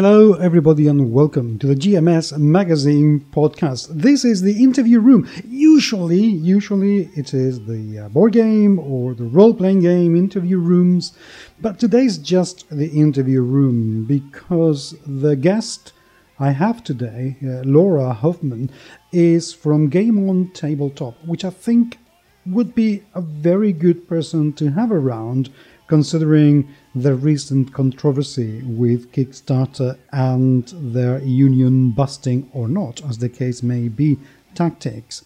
Hello, everybody, and welcome to the GMS Magazine podcast. This is the interview room. Usually, usually it is the uh, board game or the role-playing game interview rooms, but today's just the interview room because the guest I have today, uh, Laura Hoffmann, is from Game on Tabletop, which I think would be a very good person to have around considering the recent controversy with Kickstarter and their union busting or not, as the case may be, tactics.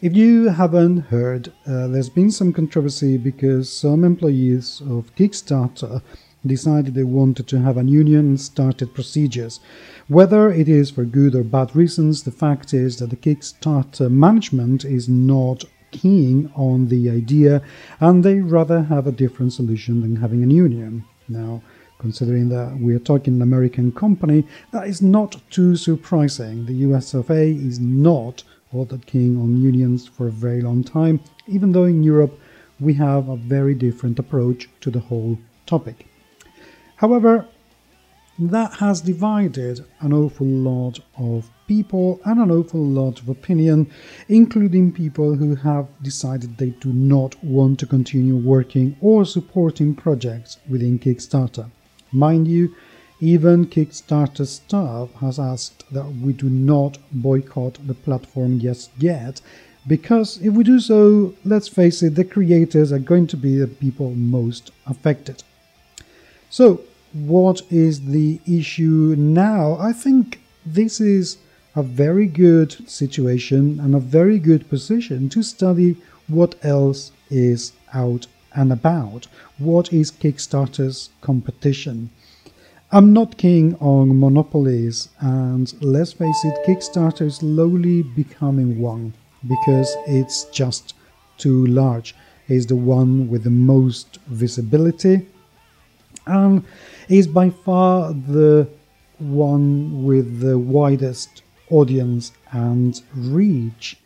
If you haven't heard, uh, there's been some controversy because some employees of Kickstarter decided they wanted to have a union and started procedures. Whether it is for good or bad reasons, the fact is that the Kickstarter management is not keen on the idea and they rather have a different solution than having a union. Now, considering that we are talking an American company, that is not too surprising. The US of A is not all that keen on unions for a very long time, even though in Europe we have a very different approach to the whole topic. However, that has divided an awful lot of people and an awful lot of opinion, including people who have decided they do not want to continue working or supporting projects within Kickstarter. Mind you, even Kickstarter staff has asked that we do not boycott the platform just yet, because if we do so, let's face it, the creators are going to be the people most affected. So, what is the issue now? I think this is a very good situation and a very good position to study what else is out and about. What is Kickstarter's competition? I'm not keen on monopolies, and let's face it, Kickstarter is slowly becoming one because it's just too large. It's the one with the most visibility and is by far the one with the widest audience and reach.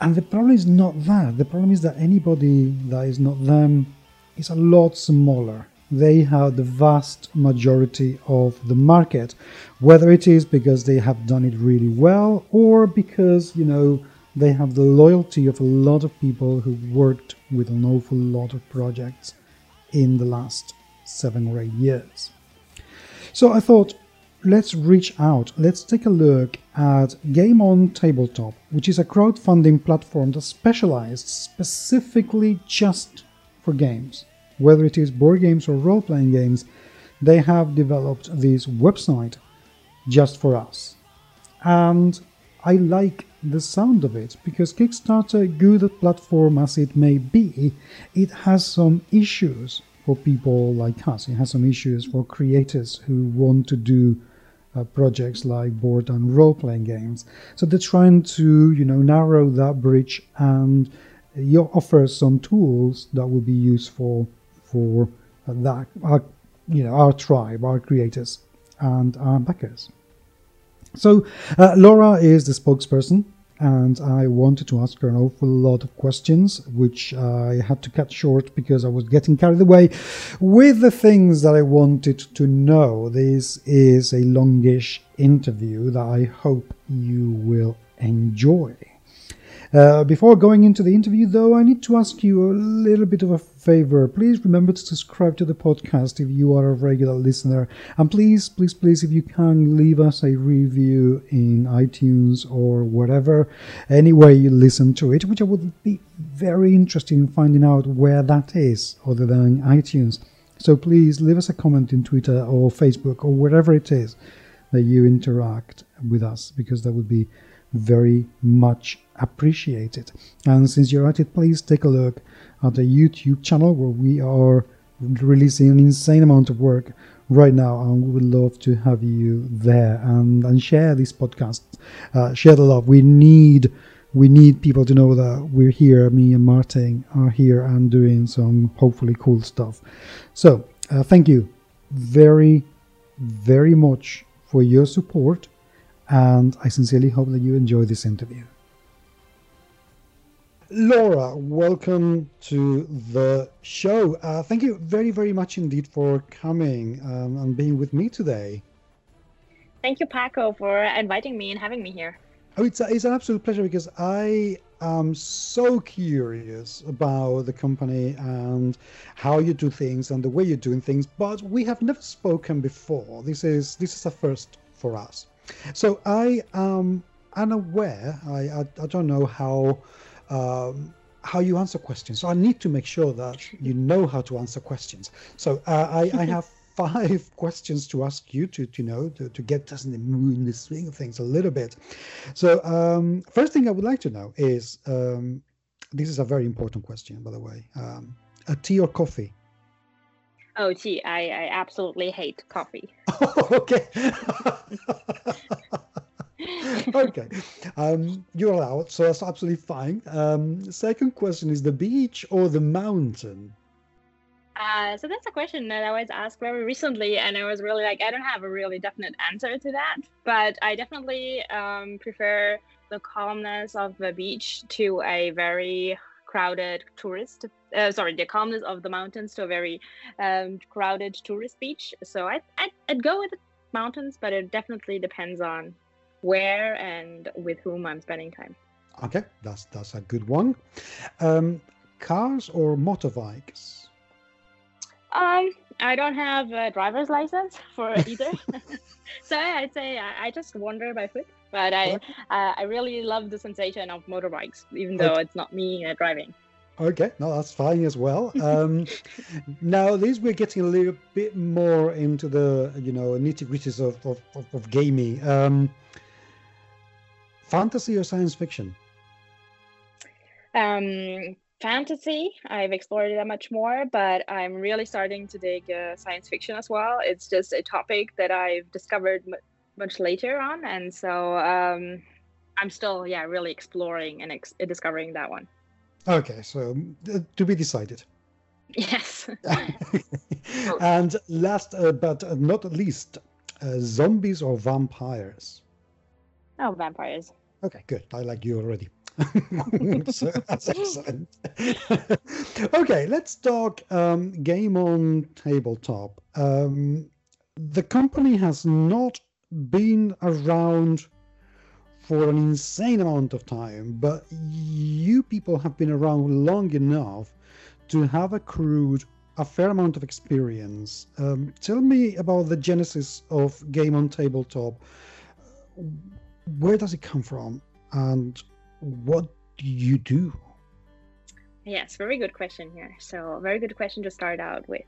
And the problem is not that. The problem is that anybody that is not them is a lot smaller. They have the vast majority of the market, whether it is because they have done it really well or because, you know, they have the loyalty of a lot of people who worked with an awful lot of projects in the last seven or eight years. So I thought, let's reach out, let's take a look at Game on Tabletop, which is a crowdfunding platform that specialized specifically just for games. Whether it is board games or role playing games, they have developed this website just for us. And I like the sound of it because Kickstarter, good platform as it may be, it has some issues for people like us. It has some issues for creators who want to do uh, projects like board and role playing games. So they're trying to, you know, narrow that bridge and you offer some tools that will be useful for uh, that, our, you know, our tribe, our creators, and our backers. So uh, Laura is the spokesperson and I wanted to ask her an awful lot of questions, which I had to cut short because I was getting carried away with the things that I wanted to know. This is a longish interview that I hope you will enjoy. Uh, before going into the interview, though, I need to ask you a little bit of a favor. Please remember to subscribe to the podcast if you are a regular listener. And please, please, please, if you can, leave us a review in iTunes or whatever, any way you listen to it, which I would be very interested in finding out where that is other than iTunes. So please leave us a comment in Twitter or Facebook or wherever it is that you interact with us because that would be very much appreciated. And since you're at it, please take a look at the YouTube channel where we are releasing an insane amount of work right now and we would love to have you there and, and share this podcast uh, share the love we need we need people to know that we're here me and martin are here and doing some hopefully cool stuff so uh, thank you very very much for your support and I sincerely hope that you enjoy this interview. Laura, welcome to the show. Uh, thank you very, very much indeed for coming um, and being with me today. Thank you, Paco, for inviting me and having me here. Oh, it's, a, it's an absolute pleasure because I am so curious about the company and how you do things and the way you're doing things, but we have never spoken before. This is this is a first for us. So I am unaware. I I, I don't know how. Um, how you answer questions. So I need to make sure that you know how to answer questions. So uh, I, I have five questions to ask you to, to know to, to get us in the mood in the swing of things a little bit. So um, first thing I would like to know is um, this is a very important question, by the way. Um, a tea or coffee? Oh, tea. I, I absolutely hate coffee. okay. okay. Um, you're allowed, so that's absolutely fine. Um, second question is the beach or the mountain? Uh, so that's a question that I was asked very recently, and I was really like, I don't have a really definite answer to that, but I definitely um, prefer the calmness of the beach to a very crowded tourist. Uh, sorry, the calmness of the mountains to a very um, crowded tourist beach. So I, I'd, I'd go with the mountains, but it definitely depends on where and with whom I'm spending time. Okay, that's that's a good one. Um, cars or motorbikes? Um, I don't have a driver's license for either, so I'd say I, I, just wander by foot. But I, okay. uh, I really love the sensation of motorbikes, even though okay. it's not me uh, driving. Okay, no, that's fine as well. Um, now, these we're getting a little bit more into the you know nitty gritties of, of, of, of gaming. Um, fantasy or science fiction? Um, fantasy. I've explored that much more, but I'm really starting to dig uh, science fiction as well. It's just a topic that I've discovered m- much later on, and so um, I'm still, yeah, really exploring and ex- discovering that one. Okay, so uh, to be decided. Yes. and last uh, but not least, uh, zombies or vampires? Oh, vampires. Okay, good. I like you already. so that's excellent. okay, let's talk um, game on tabletop. Um, the company has not been around for an insane amount of time, but you people have been around long enough to have accrued a fair amount of experience. Um, tell me about the genesis of Game on Tabletop. Where does it come from? And what do you do? Yes, very good question here. So, very good question to start out with.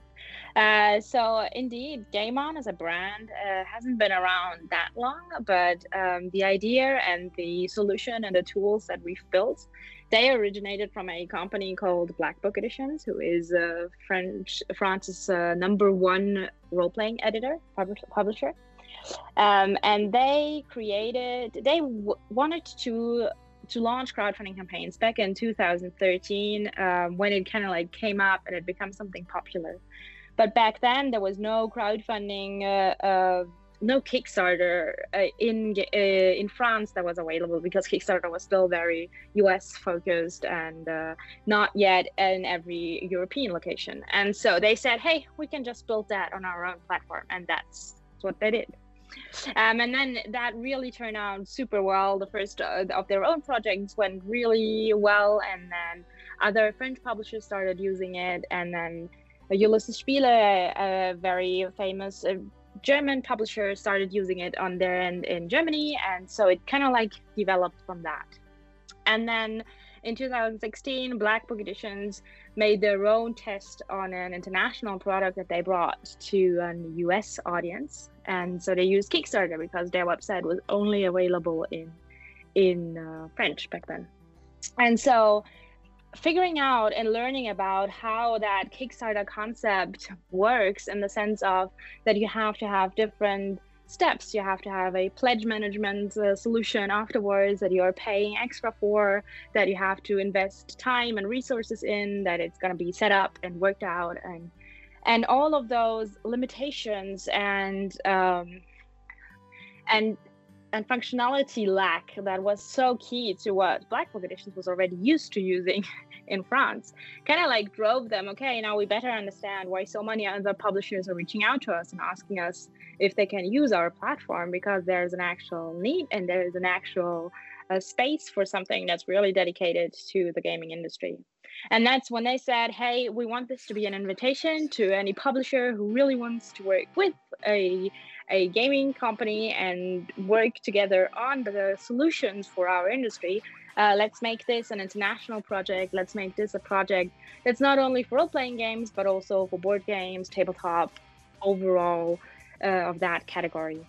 Uh, so, indeed, Game On as a brand uh, hasn't been around that long, but um, the idea and the solution and the tools that we've built, they originated from a company called Black Book Editions, who is uh, French France's uh, number one role-playing editor publisher. Um, and they created, they w- wanted to to launch crowdfunding campaigns back in 2013 um, when it kind of like came up and it became something popular. But back then there was no crowdfunding, uh, uh, no Kickstarter uh, in uh, in France that was available because Kickstarter was still very US focused and uh, not yet in every European location. And so they said, hey, we can just build that on our own platform, and that's what they did. Um, and then that really turned out super well. The first uh, of their own projects went really well, and then other French publishers started using it, and then Ulisses Spiele, a, very famous uh, German publisher, started using it on their end in Germany, and so it kind of like developed from that. And then in 2016, Black Book Editions made their own test on an international product that they brought to a US audience. And so they used Kickstarter because their website was only available in in uh, French back then. And so figuring out and learning about how that Kickstarter concept works in the sense of that you have to have different steps. You have to have a pledge management uh, solution afterwards that you're paying extra for, that you have to invest time and resources in, that it's going to be set up and worked out, and and all of those limitations and um, and and functionality lack that was so key to what Black Book Editions was already used to using in France. Kind of like drove them okay now we better understand why so many other publishers are reaching out to us and asking us if they can use our platform because there's an actual need and there's an actual uh, space for something that's really dedicated to the gaming industry. And that's when they said hey we want this to be an invitation to any publisher who really wants to work with a a gaming company and work together on the solutions for our industry uh, let's make this an international project. Let's make this a project that's not only for role playing games, but also for board games, tabletop, overall uh, of that category.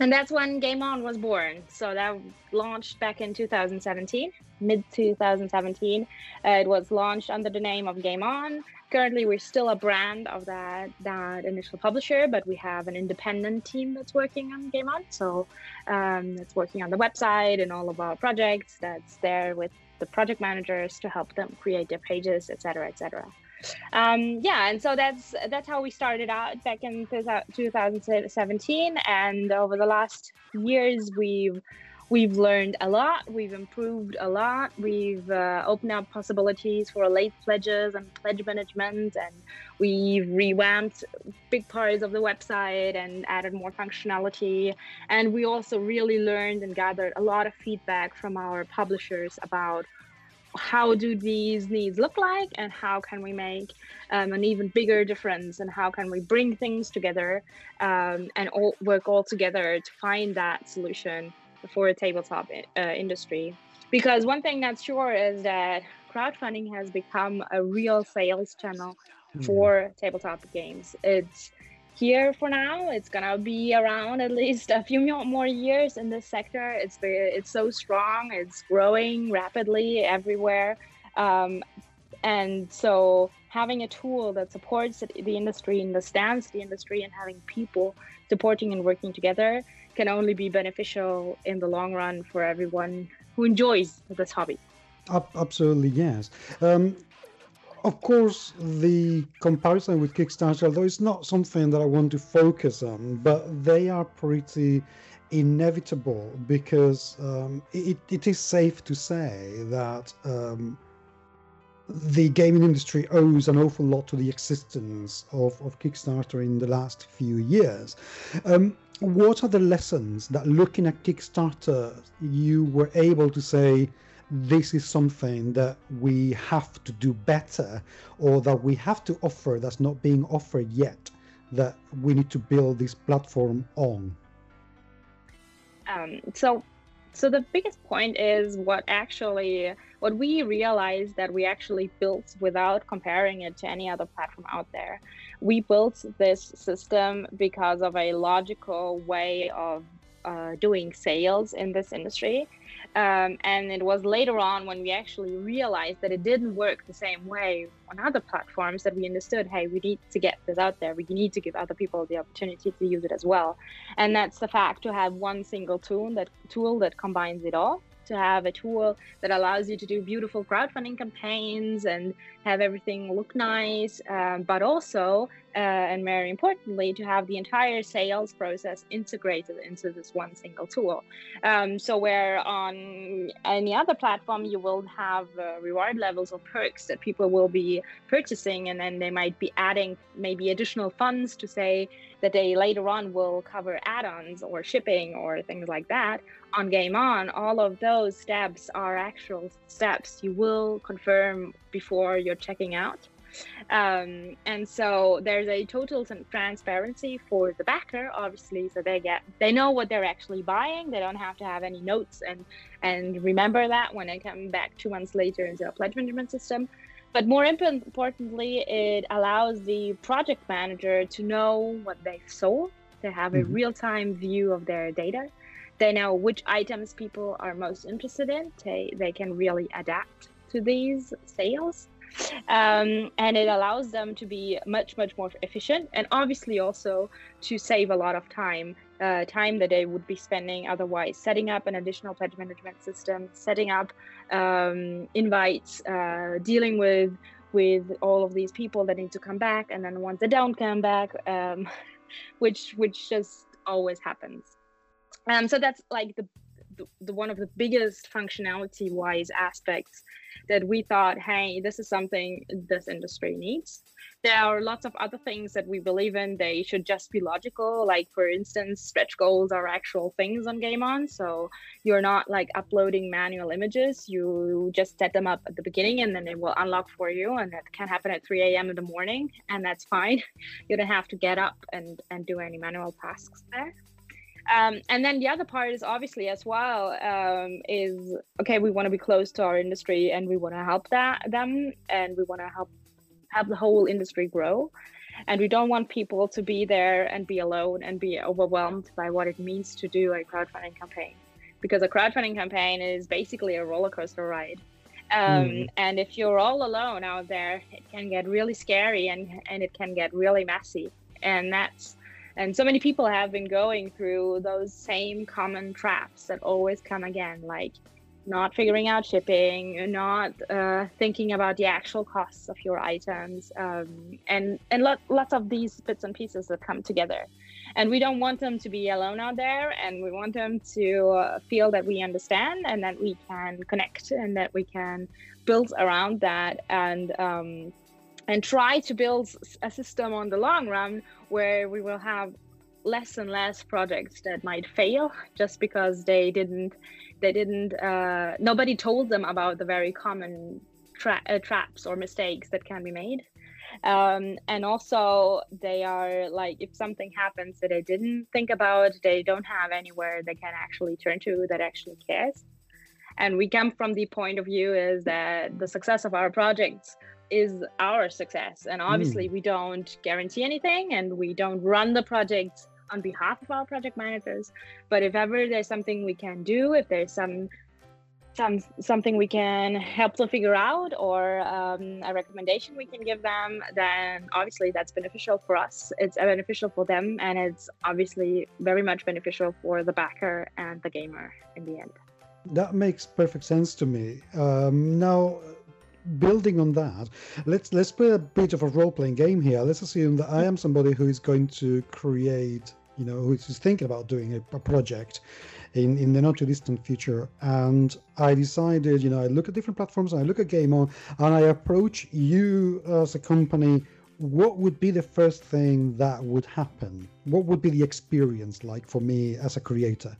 And that's when Game On was born. So that launched back in 2017, mid 2017. Uh, it was launched under the name of Game On currently we're still a brand of that that initial publisher, but we have an independent team that's working on Game On. So um, working on the website and all of our projects. That's there with the project managers to help them create their pages, etc., etc. Um, yeah, and so that's that's how we started out back in 2017, and over the last years we've we've learned a lot, we've improved a lot, we've uh, opened up possibilities for late pledges and pledge management, and we've revamped big parts of the website and added more functionality. And we also really learned and gathered a lot of feedback from our publishers about how do these needs look like and how can we make um, an even bigger difference and how can we bring things together um, and all, work all together to find that solution for a tabletop uh, industry. Because one thing that's sure is that crowdfunding has become a real sales channel mm. for tabletop games. It's here for now. It's gonna be around at least a few more years in this sector. It's it's so strong. It's growing rapidly everywhere, um, and so having a tool that supports the industry, understands the industry, and having people supporting and working together can only be beneficial in the long run for everyone who enjoys this hobby. Absolutely, yes. Um, of course, the comparison with Kickstarter, although it's not something that I want to focus on, but they are pretty inevitable because um, it, it is safe to say that um, the gaming industry owes an awful lot to the existence of, of Kickstarter in the last few years. Um, what are the lessons that looking at Kickstarter you were able to say this is something that we have to do better or that we have to offer that's not being offered yet that we need to build this platform on? Um, so so the biggest point is what actually what we realized that we actually built without comparing it to any other platform out there. We built this system because of a logical way of uh, doing sales in this industry um, and it was later on when we actually realized that it didn't work the same way on other platforms that we understood hey, we need to get this out there. We need to give other people the opportunity to use it as well. And that's the fact to have one single tool that tool that combines it all to have a tool that allows you to do beautiful crowdfunding campaigns and have everything look nice, um, but also, uh, and very importantly, to have the entire sales process integrated into this one single tool. Um, so, where on any other platform, you will have uh, reward levels or perks that people will be purchasing, and then they might be adding maybe additional funds to say that they later on will cover add ons or shipping or things like that on Game On, all of those steps are actual steps you will confirm before you're checking out. Um, and so there's a total transparency for the backer, obviously, so they get they know what they're actually buying. They don't have to have any notes and and remember that when they come back two months later into a pledge management system. But more importantly, it allows the project manager to know what they've sold. They have a mm-hmm. real time view of their data they know which items people are most interested in. They, they can really adapt to these sales. Um, and it allows them to be much, much more efficient and obviously also to save a lot of time. Uh, time that they would be spending otherwise setting up an additional pledge management system, setting up um, invites, uh, dealing with with all of these people that need to come back, and then once they don't come back, um, which which just always happens. Um, so that's like the, the, the one of the biggest functionality wise aspects that we thought, hey, this is something this industry needs there are lots of other things that we believe in. They should just be logical. Like for instance, stretch goals are actual things on Game On. So you're not like uploading manual images. You just set them up at the beginning and then it will unlock for you. And that can happen at 3 a.m. in the morning, and that's fine. You don't have to get up and, and do any manual tasks there. Um, and then the other part is obviously as well um, is okay we want to be close to our industry and we want to help that them and we want to help have the whole industry grow. And we don't want people to be there and be alone and be overwhelmed by what it means to do a crowdfunding campaign. Because a crowdfunding campaign is basically a roller coaster ride. Um, mm. And if you're all alone out there, it can get really scary and, and it can get really messy. And that's and so many people have been going through those same common traps that always come again, like not figuring out shipping, not uh, thinking about the actual costs of your items, um, and and lot, lots of these bits and pieces that come together. And we don't want them to be alone out there, and we want them to uh, feel that we understand and that we can connect and that we can build around that and um, and try to build a system on the long run where we will have less and less projects that might fail just because they didn't they didn't uh, nobody told them about the very common tra- uh, traps or mistakes that can be made. Um, and also they are like if something happens that they didn't think about they don't have anywhere they can actually turn to that actually cares. And we come from the point of view is that the success of our projects is our success and obviously mm. we don't guarantee anything and we don't run the projects on behalf of our project managers. But if ever there's something we can do, if there's some some something we can help them figure out or um, a recommendation we can give them then obviously that's beneficial for us it's beneficial for them and it's obviously very much beneficial for the backer and the gamer in the end that makes perfect sense to me um, now building on that, let's let's play a bit of a role playing game here. Let's assume that I am somebody who is going to create, you know, who's thinking about doing a, a project in, in the not too distant future. And I decided, you know, I look at different platforms, I look at Game On, and I approach you as a company. What would be the first thing that would happen? What would be the experience like for me as a creator?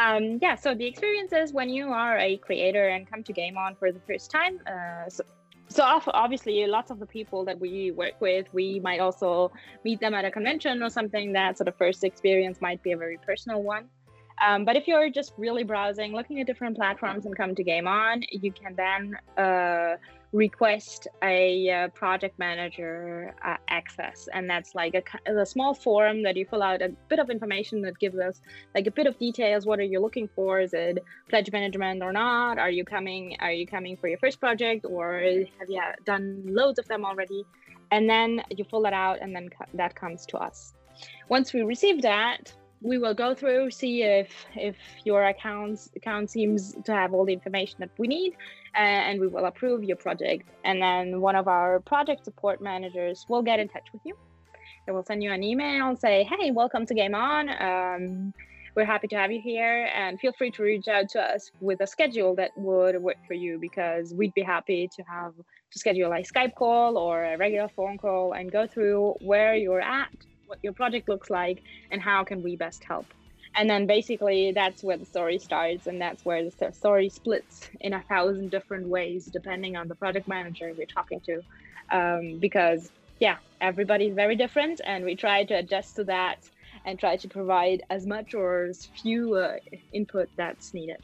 Um, yeah, so the experience is when you are a creator and come to Game On for the first time. Uh, so, so obviously, lots of the people that we work with, we might also meet them at a convention or something. That sort of first experience might be a very personal one. Um, but if you're just really browsing, looking at different platforms and come to Game On, you can then uh, request a uh, project manager uh, access. And that's like a, a, small form that you fill out a bit of information that gives us like a bit of details. What are you looking for? Is it pledge management or not? Are you coming are you coming for your first project or have you done loads of them already? And then you fill that out and then that comes to us. Once we receive that we will go through see if if your accounts account seems to have all the information that we need uh, and we will approve your project. And then one of our project support managers will get in touch with you. They will send you an email and say hey welcome to game on. Um, we're happy to have you here and feel free to reach out to us with a schedule that would work for you because we'd be happy to have to schedule a skype call or a regular phone call and go through where you're at what your project looks like and how can we best help. And then basically that's where the story starts and that's where the story splits in a thousand different ways depending on the project manager we're talking to. Um, because yeah everybody's very different and we try to adjust to that and try to provide as much or as few uh, input that's needed.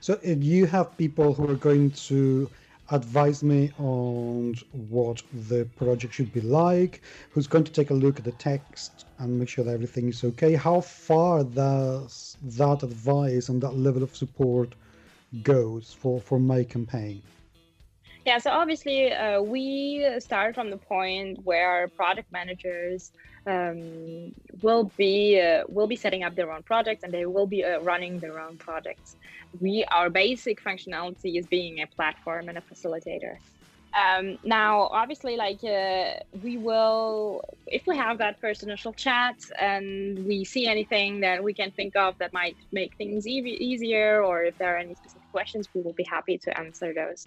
So if you have people who are going to advise me on what the project should be like, who's going to take a look at the text and make sure that everything is okay. How far does that advice and that level of support goes for, for my campaign? Yeah, so obviously uh, we start from the point where product managers um, will be uh, will be setting up their own projects and they will be uh, running their own projects. We our basic functionality is being a platform and a facilitator. Um, now, obviously, like uh, we will, if we have that first initial chat and we see anything that we can think of that might make things e- easier, or if there are any specific questions, we will be happy to answer those.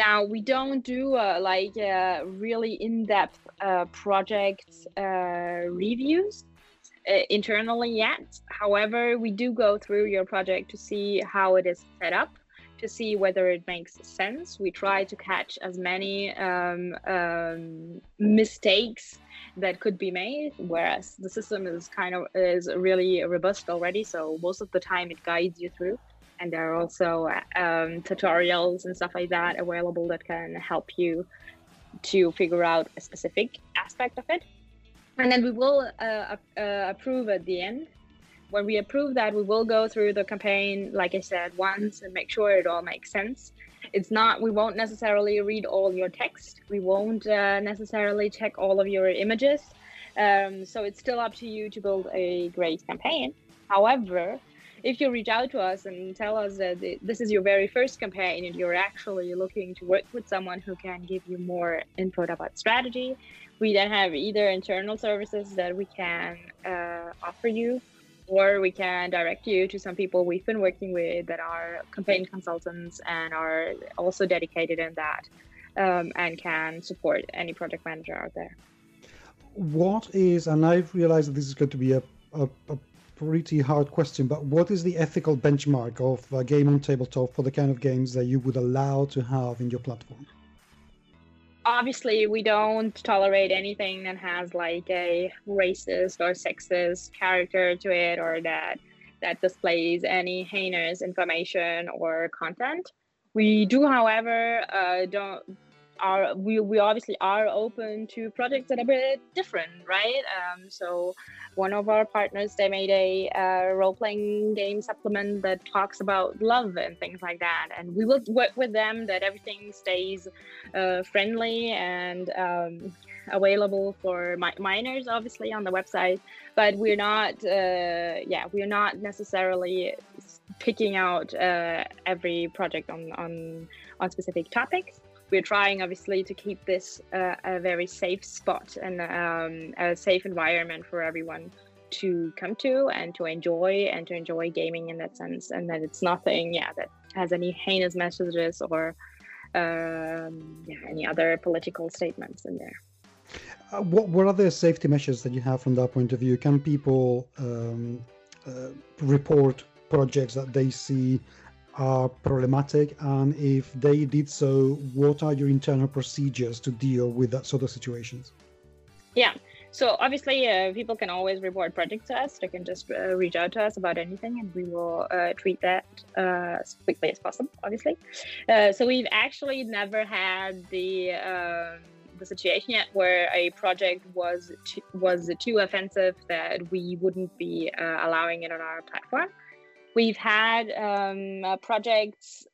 Now, we don't do uh, like uh, really in depth uh, project uh, reviews uh, internally yet. However, we do go through your project to see how it is set up to see whether it makes sense. We try to catch as many um, um, mistakes that could be made, whereas the system is kind of is really robust already. So most of the time it guides you through, and there are also um, tutorials and stuff like that available that can help you to figure out a specific aspect of it. And then we will uh, uh, approve at the end when we approve that, we will go through the campaign, like I said, once and make sure it all makes sense. It's not, we won't necessarily read all your text. We won't uh, necessarily check all of your images. Um, so it's still up to you to build a great campaign. However, if you reach out to us and tell us that this is your very first campaign and you're actually looking to work with someone who can give you more input about strategy, we then have either internal services that we can uh, offer you or we can direct you to some people we've been working with that are campaign consultants and are also dedicated in that um, and can support any project manager out there. What is, and I've realized that this is going to be a, a, a pretty hard question, but what is the ethical benchmark of a game on tabletop for the kind of games that you would allow to have in your platform? obviously we don't tolerate anything that has like a racist or sexist character to it or that that displays any heinous information or content we do however uh, don't are we, we obviously are open to projects that are a bit different right um, so one of our partners they made a uh, role-playing game supplement that talks about love and things like that. And we will work with them that everything stays uh, friendly and um, available for mi- minors obviously on the website. But we're not uh, yeah we're not necessarily picking out uh, every project on, on on specific topics we're trying obviously to keep this uh, a very safe spot and um, a safe environment for everyone to come to and to enjoy and to enjoy gaming in that sense and that it's nothing yeah that has any heinous messages or um, yeah, any other political statements in there. Uh, what, what are the safety measures that you have from that point of view? Can people um, uh, report projects that they see are problematic and if they did so what are your internal procedures to deal with that sort of situations? Yeah so obviously uh, people can always report projects to us. They can just uh, reach out to us about anything and we will uh, treat that uh, as quickly as possible obviously. Uh, so we've actually never had the um, the situation yet where a project was too, was too offensive that we wouldn't be uh, allowing it on our platform we've had um, uh, projects.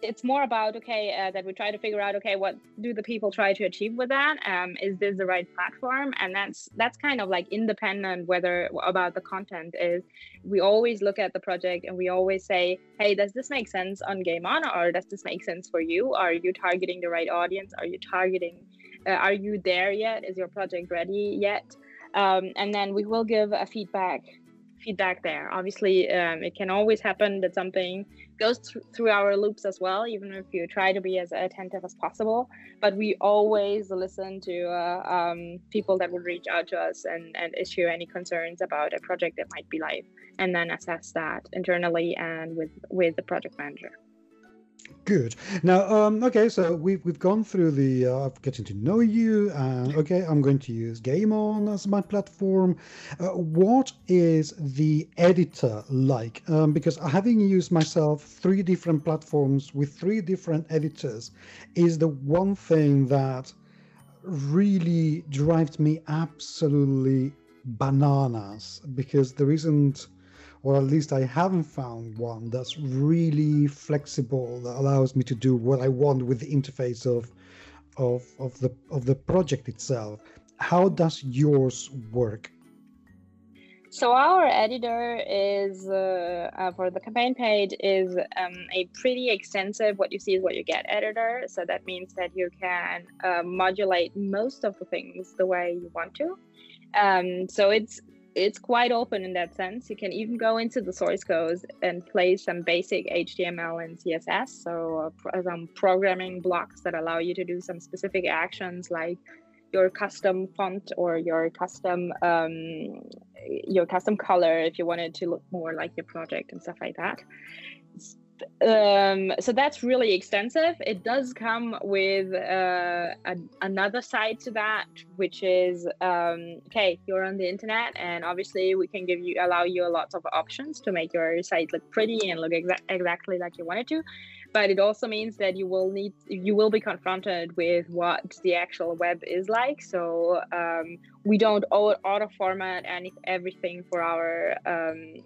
It's more about okay uh, that we try to figure out okay what do the people try to achieve with that? Um, is this the right platform? And that's that's kind of like independent whether about the content is we always look at the project and we always say hey does this make sense on game on or does this make sense for you? Are you targeting the right audience? Are you targeting uh, are you there yet? Is your project ready yet? Um, and then we will give a feedback feedback there. Obviously, um, it can always happen that something goes th- through our loops as well, even if you try to be as attentive as possible. But we always listen to uh, um, people that would reach out to us and, and issue any concerns about a project that might be live, and then assess that internally and with with the project manager. Good. Now, um, okay, so we've we've gone through the uh, getting to know you, and okay, I'm going to use Game On as my platform. Uh, what is the editor like? Um, because having used myself three different platforms with three different editors is the one thing that really drives me absolutely bananas because there isn't or at least I haven't found one that's really flexible that allows me to do what I want with the interface of of of the of the project itself. How does yours work? So our editor is uh, uh, for the campaign page is um, a pretty extensive what you see is what you get editor. So that means that you can uh, modulate most of the things the way you want to. Um, so it's it's quite open in that sense. You can even go into the source code and play some basic HTML and CSS. So uh, some programming blocks that allow you to do some specific actions like your custom font or your custom um, your custom color if you wanted to look more like your project and stuff like that um, so that's really extensive. It does come with uh, a, another side to that, which is um, okay, you're on the internet, and obviously we can give you allow you a lot of options to make your site look pretty and look exa- exactly like you want it to. But it also means that you will need you will be confronted with what the actual web is like. So um, we don't auto format any everything for our um,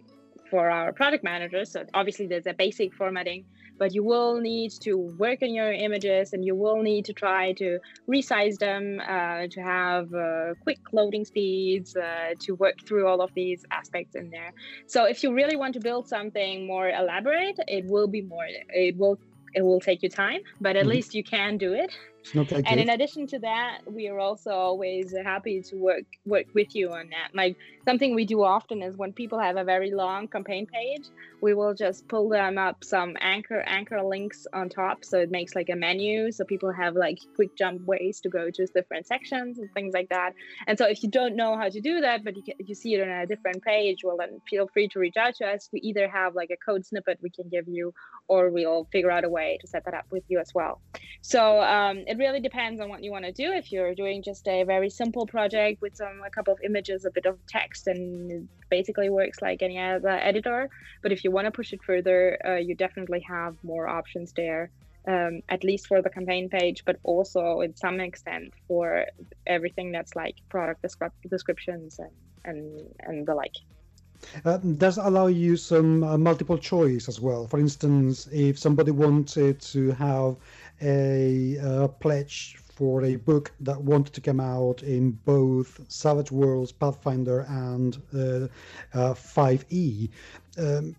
for our product managers. So obviously there's a basic formatting, but you will need to work on your images and you will need to try to resize them uh, to have uh, quick loading speeds uh, to work through all of these aspects in there. So if you really want to build something more elaborate, it will be more, it will it will take you time, but at mm-hmm. least you can do it. And in addition to that, we are also always happy to work work with you on that. Like something we do often is when people have a very long campaign page, we will just pull them up some anchor anchor links on top, so it makes like a menu, so people have like quick jump ways to go to different sections and things like that. And so if you don't know how to do that, but you can, you see it on a different page, well then feel free to reach out to us. We either have like a code snippet we can give you, or we'll figure out a way to set that up with you as well. So um, it really depends on what you want to do. If you're doing just a very simple project with some a couple of images, a bit of text, and basically works like any other editor. But if you want to push it further, uh, you definitely have more options there. Um, at least for the campaign page, but also in some extent for everything that's like product descri- descriptions and, and and the like. Uh, does allow you some uh, multiple choice as well. For instance, if somebody wanted to have a, uh, pledge for a book that wanted to come out in both Savage Worlds, Pathfinder, and uh, uh, 5e, um,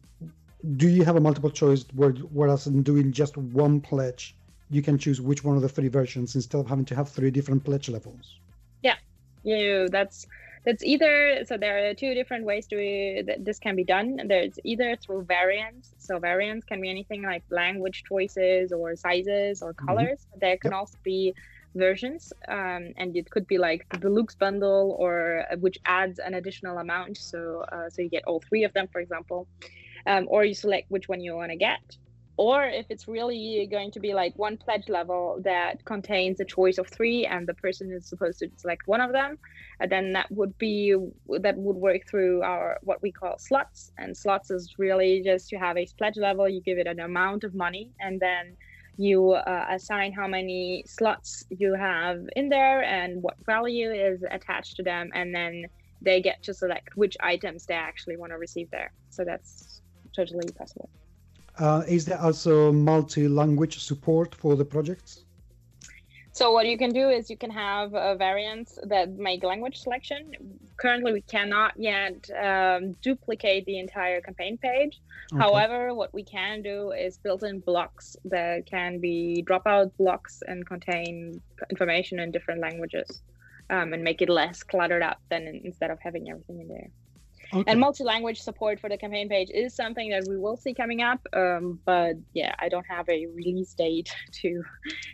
do you have a multiple choice where, whereas in doing just one pledge, you can choose which one of the three versions instead of having to have three different pledge levels? Yeah, yeah, that's that's either so there are two different ways to that this can be done there's either through variants so variants can be anything like language choices or sizes or mm-hmm. colors mm-hmm. there can yep. also be versions um, and it could be like the deluxe bundle or uh, which adds an additional amount so uh, so you get all three of them for example um, or you select which one you want to get. Or if it's really going to be like one pledge level that contains a choice of three and the person is supposed to select one of them uh, then that would be that would work through our what we call slots. And slots is really just you have a pledge level you give it an amount of money and then you uh, assign how many slots you have in there and what value is attached to them and then they get to select which items they actually want to receive there. So that's totally possible uh, is there also multi-language support for the projects? So what you can do is you can have uh, variants that make language selection. Currently, we cannot yet um, duplicate the entire campaign page. Okay. However, what we can do is built-in blocks that can be dropout blocks and contain information in different languages, um, and make it less cluttered up than in, instead of having everything in there. Okay. And multi-language support for the campaign page is something that we will see coming up. Um, but yeah, I don't have a release date to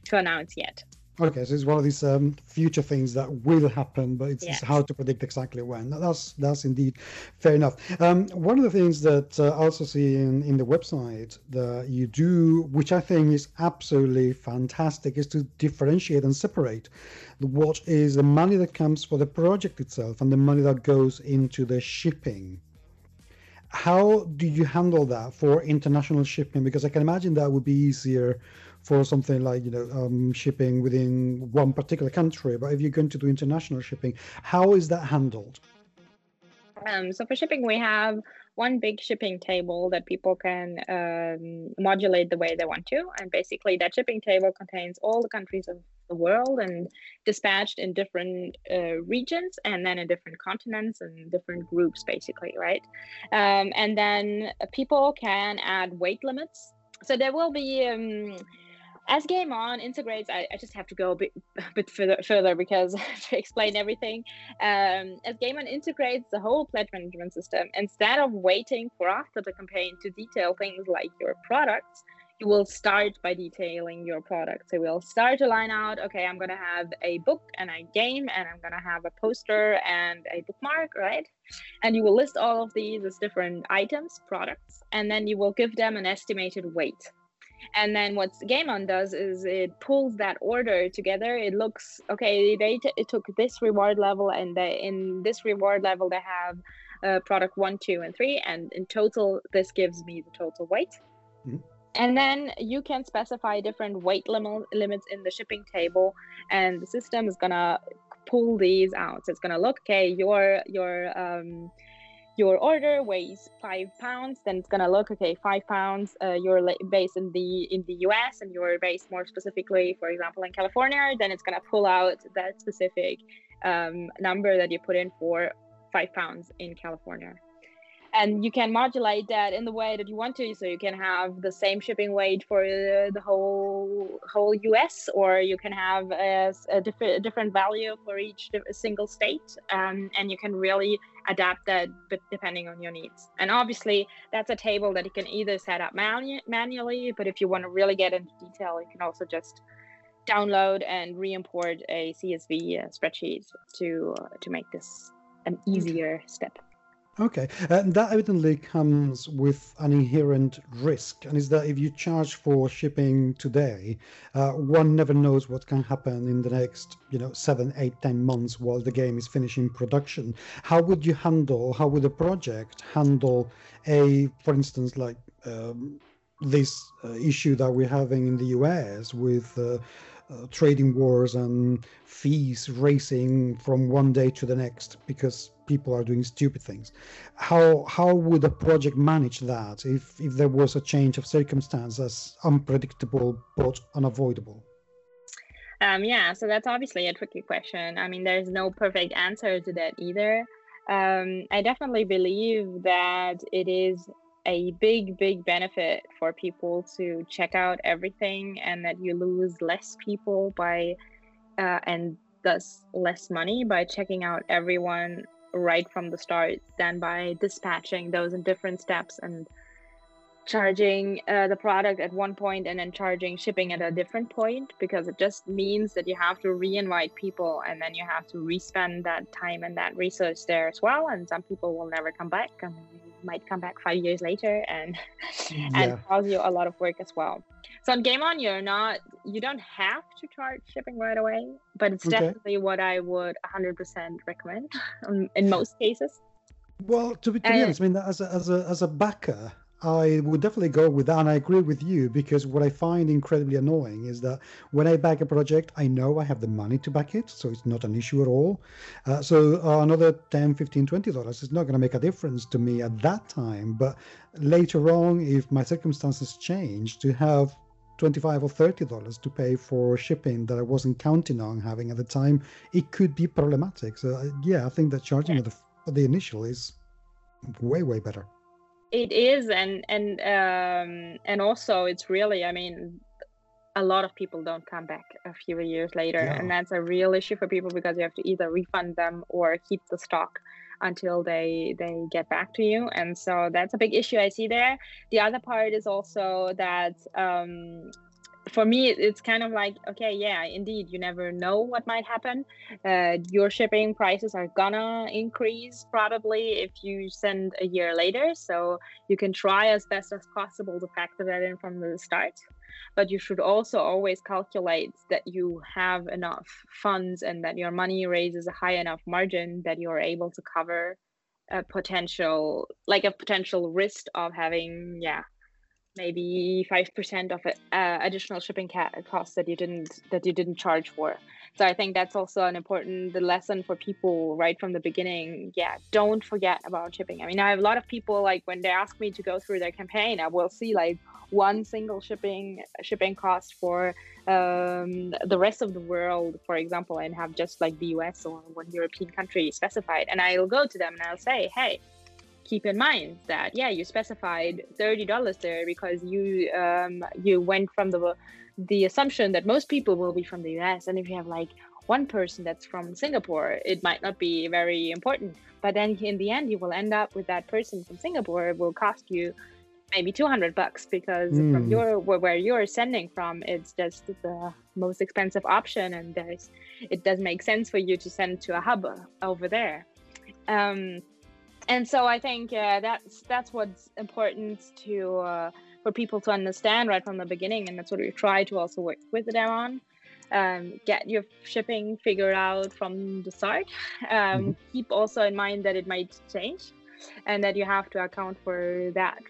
to announce yet. Okay, so it's one of these um, future things that will happen, but it's, yes. it's, hard to predict exactly when. That's that's indeed fair enough. Um, one of the things that uh, I also see in, in the website that you do, which I think is absolutely fantastic, is to differentiate and separate what is the money that comes for the project itself and the money that goes into the shipping. How do you handle that for international shipping? Because I can imagine that would be easier for something like you know um, shipping within one particular country. But if you're going to do international shipping, how is that handled? Um, so for shipping, we have one big shipping table that people can um, modulate the way they want to. And basically, that shipping table contains all the countries of the world and dispatched in different uh, regions and then in different continents and different groups, basically, right? Um, and then people can add weight limits. So there will be. As Game On integrates, I, I, just have to go a bit, a bit further, further because to explain everything. Um, as Game On integrates the whole pledge management system, instead of waiting for after the campaign to detail things like your products, you will start by detailing your product. So we'll start to line out, okay, I'm to have a book and a game, and I'm to have a poster and a bookmark, right? And you will list all of these as different items, products, and then you will give them an estimated weight. And then what Game On does is it pulls that order together. It looks okay. They t- it took this reward level, and they, in this reward level they have uh, product one, two, and three, and in total this gives me the total weight. Mm-hmm. And then you can specify different weight lim- limits in the shipping table, and the system is gonna pull these out. So it's gonna look okay. Your your um, your order weighs five pounds, then it's gonna look okay. Five pounds. Uh, you're based in the in the U.S. and you're based more specifically, for example, in California. Then it's gonna pull out that specific um, number that you put in for five pounds in California and you can modulate that in the way that you want to. So you can have the same shipping weight for uh, the whole whole US or you can have a, a different different value for each single state um, and you can really adapt that depending on your needs. And obviously that's a table that you can either set up manu- manually but if you want to really get into detail you can also just download and re-import a CSV uh, spreadsheet to uh, to make this an easier step Okay, and that evidently comes with an inherent risk, and is that if you charge for shipping today, uh, one never knows what can happen in the next, you know, seven, eight, ten months while the game is finishing production. How would you handle? How would a project handle a, for instance, like um, this uh, issue that we're having in the US with uh, uh, trading wars and fees racing from one day to the next because people are doing stupid things. How how would a project manage that if if there was a change of circumstances, unpredictable but unavoidable? Um, yeah, so that's obviously a tricky question. I mean, there's no perfect answer to that either. Um, I definitely believe that it is a big, big benefit for people to check out everything and that you lose less people by uh, and thus less money by checking out everyone right from the start than by dispatching those in different steps and charging uh, the product at one point and then charging shipping at a different point because it just means that you have to re-invite people and then you have to re-spend that time and that research there as well and some people will never come back and might come back five years later and yeah. and cause you a lot of work as well so on game on you're not you don't have to charge shipping right away but it's okay. definitely what i would 100% recommend in most cases well to be, to be honest i mean as a, as a as a backer I would definitely go with that. And I agree with you because what I find incredibly annoying is that when I back a project, I know I have the money to back it. So it's not an issue at all. Uh, so uh, another 10, 15, 20 dollars is not going to make a difference to me at that time. But later on, if my circumstances change, to have 25 or 30 dollars to pay for shipping that I wasn't counting on having at the time, it could be problematic. So uh, yeah, I think that charging at the, at the initial is way, way better it is and and um and also it's really i mean a lot of people don't come back a few years later yeah. and that's a real issue for people because you have to either refund them or keep the stock until they they get back to you and so that's a big issue i see there the other part is also that um for me it's kind of like okay yeah indeed you never know what might happen. Uh, your shipping prices are gonna increase probably if you send a year later. So you can try as best as possible to factor that in from the start. But you should also always calculate that you have enough funds and that your money raises a high enough margin that you're able to cover a potential like a potential risk of having yeah maybe 5% of uh, additional shipping ca- costs that you didn't that you didn't charge for. So i think that's also an important the lesson for people right from the beginning. Yeah don't forget about shipping. I mean i have a lot of people like when they ask me to go through their campaign i will see like one single shipping shipping cost for um, the rest of the world for example and have just like the us or one european country specified. And i'll go to them and i'll say hey keep in mind that yeah you specified $30 there because you um, you went from the the assumption that most people will be from the US and if you have like one person that's from Singapore it might not be very important but then in the end you will end up with that person from Singapore will cost you maybe 200 bucks because mm. from hmm. your where you're sending from it's just the most expensive option and there's it does make sense for you to send to a hub over there um, and so I think uh, that's that's what's important to uh, for people to understand right from the beginning, and that's what we try to also work with them on. Um, get your shipping figured out from the start. Um, mm-hmm. Keep also in mind that it might change, and that you have to account for that,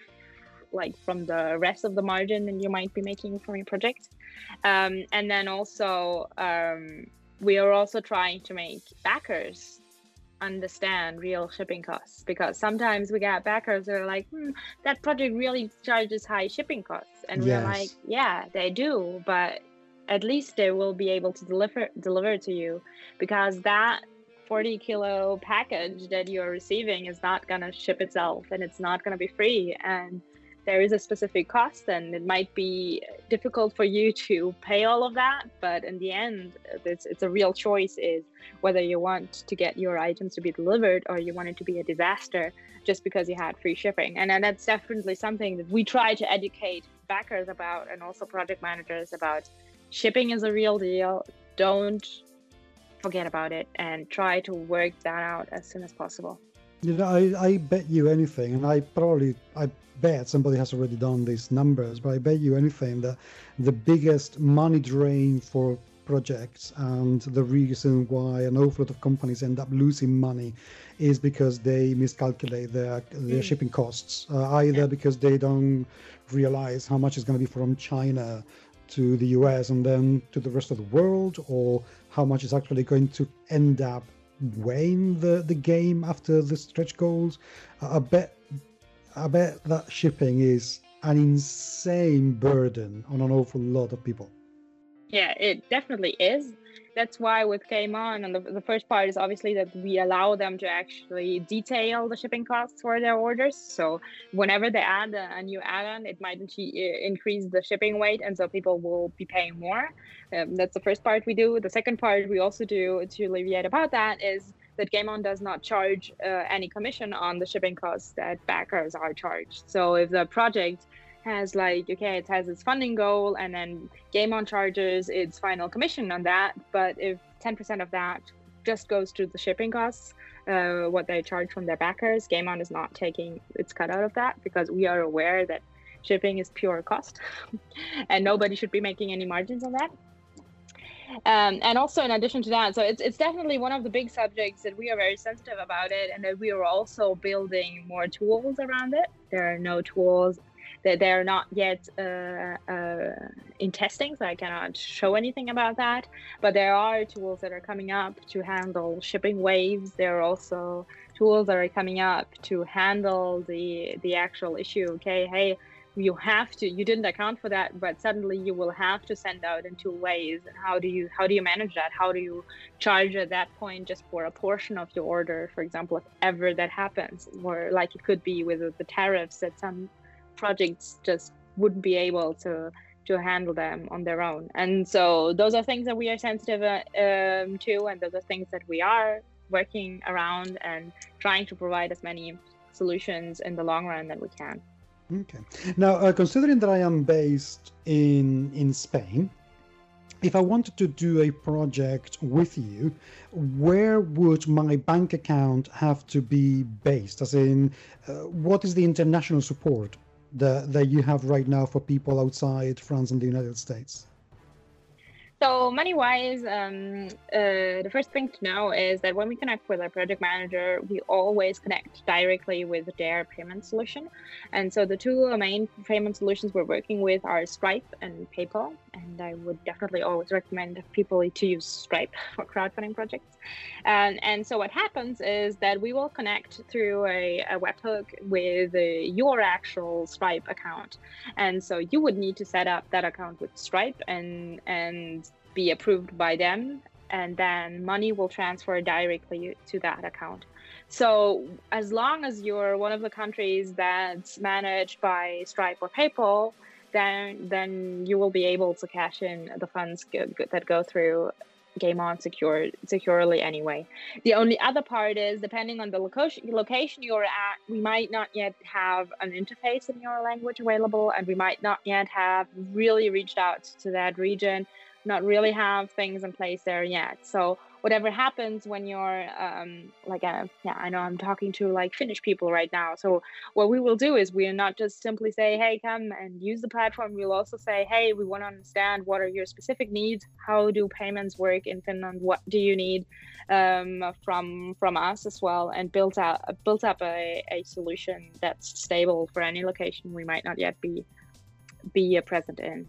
like from the rest of the margin that you might be making from your project. Um, and then also, um, we are also trying to make backers understand real shipping costs because sometimes we get backers that are like, hmm, that project really charges high shipping costs, and yes. we're like, yeah, they do, but at least they will be able to deliver deliver to you because that 40 kilo package that you're receiving is not going to ship itself and it's not going to be free and there is a specific cost and it might be difficult for you to pay all of that. But in the end it's, it's a real choice is whether you want to get your items to be delivered or you want it to be a disaster just because you had free shipping. And, and that's definitely something that we try to educate backers about and also project managers about. Shipping is a real deal. Don't forget about it and try to work that out as soon as possible you know, I, I bet you anything, and I probably I bet somebody has already done these numbers, but I bet you anything that the biggest money drain for projects and the reason why an awful lot of companies end up losing money is because they miscalculate their their mm. shipping costs, uh, either because they don't realize how much is going to be from China to the US and then to the rest of the world, or how much is actually going to end up weighing the, the game after the stretch goals. I bet I bet that shipping is an insane burden on an awful lot of people. Yeah, it definitely is. That's why with On, and the, the first part is obviously that we allow them to actually detail the shipping costs for their orders. So whenever they add a, a new add-on, it might increase the shipping weight, and so people will be paying more. Um, that's the first part we do. The second part we also do to alleviate about that is that Game On does not charge uh, any commission on the shipping costs that backers are charged. So if the project has like okay it has its funding goal and then game on charges its final commission on that. But if 10% of that just goes to the shipping costs uh, what they charge from their backers game on is not taking its cut out of that because we are aware that shipping is pure cost and nobody should be making any margins on that. Um, and also in addition to that so it's, it's definitely one of the big subjects that we are very sensitive about it and that we are also building more tools around it. There are no tools that they're not yet uh, uh, in testing, so I cannot show anything about that. But there are tools that are coming up to handle shipping waves. There are also tools that are coming up to handle the the actual issue. Okay, hey, you have to you didn't account for that but suddenly you will have to send out in two ways and how do you how do you manage that how do you charge at that point just for a portion of your order for example if ever that happens or like it could be with the tariffs that some projects just wouldn't be able to to handle them on their own. And so those are things that we are sensitive uh, um, to, and those are things that we are working around and trying to provide as many solutions in the long run that we can. Okay. Now, uh, considering that I am based in in Spain, if I wanted to do a project with you, where would my bank account have to be based? As in, uh, what is the international support that that you have right now for people outside France and the United States? So money wise, um, uh, the first thing to know is that when we connect with our project manager, we always connect directly with their payment solution. And so the two main payment solutions we're working with are Stripe and PayPal. And I would definitely always recommend people to use Stripe for crowdfunding projects. And, and so what happens is that we will connect through a, a webhook with uh, your actual Stripe account. And so you would need to set up that account with Stripe and, and be approved by them and then money will transfer directly to that account. So as long as you're one of the countries that's managed by Stripe or PayPal, then then you will be able to cash in the funds go, go, that go through Game On secure securely anyway. The only other part is depending on the location location you're at, we might not yet have an interface in your language available, and we might not yet have really reached out to that region not really have things in place there yet. So whatever happens when you're um, like a, uh, yeah i know i'm talking to like finnish people right now. So what we will do is we're not just simply say hey come and use the platform. We'll also say hey we want to understand what are your specific needs. How do payments work in finland? What do you need um, from from us as well? And built out built up a, a solution that's stable for any location we might not yet be be present in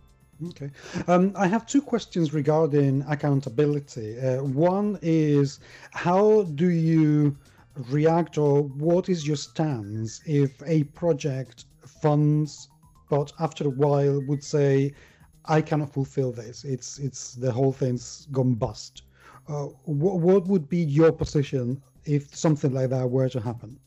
Okay. Um, I have two questions regarding accountability. Uh, one is how do you react or what is your stance if a project funds but after a while would say I cannot fulfill this. It's it's the whole thing's gone bust. Uh, what, what would be your position if something like that were to happen?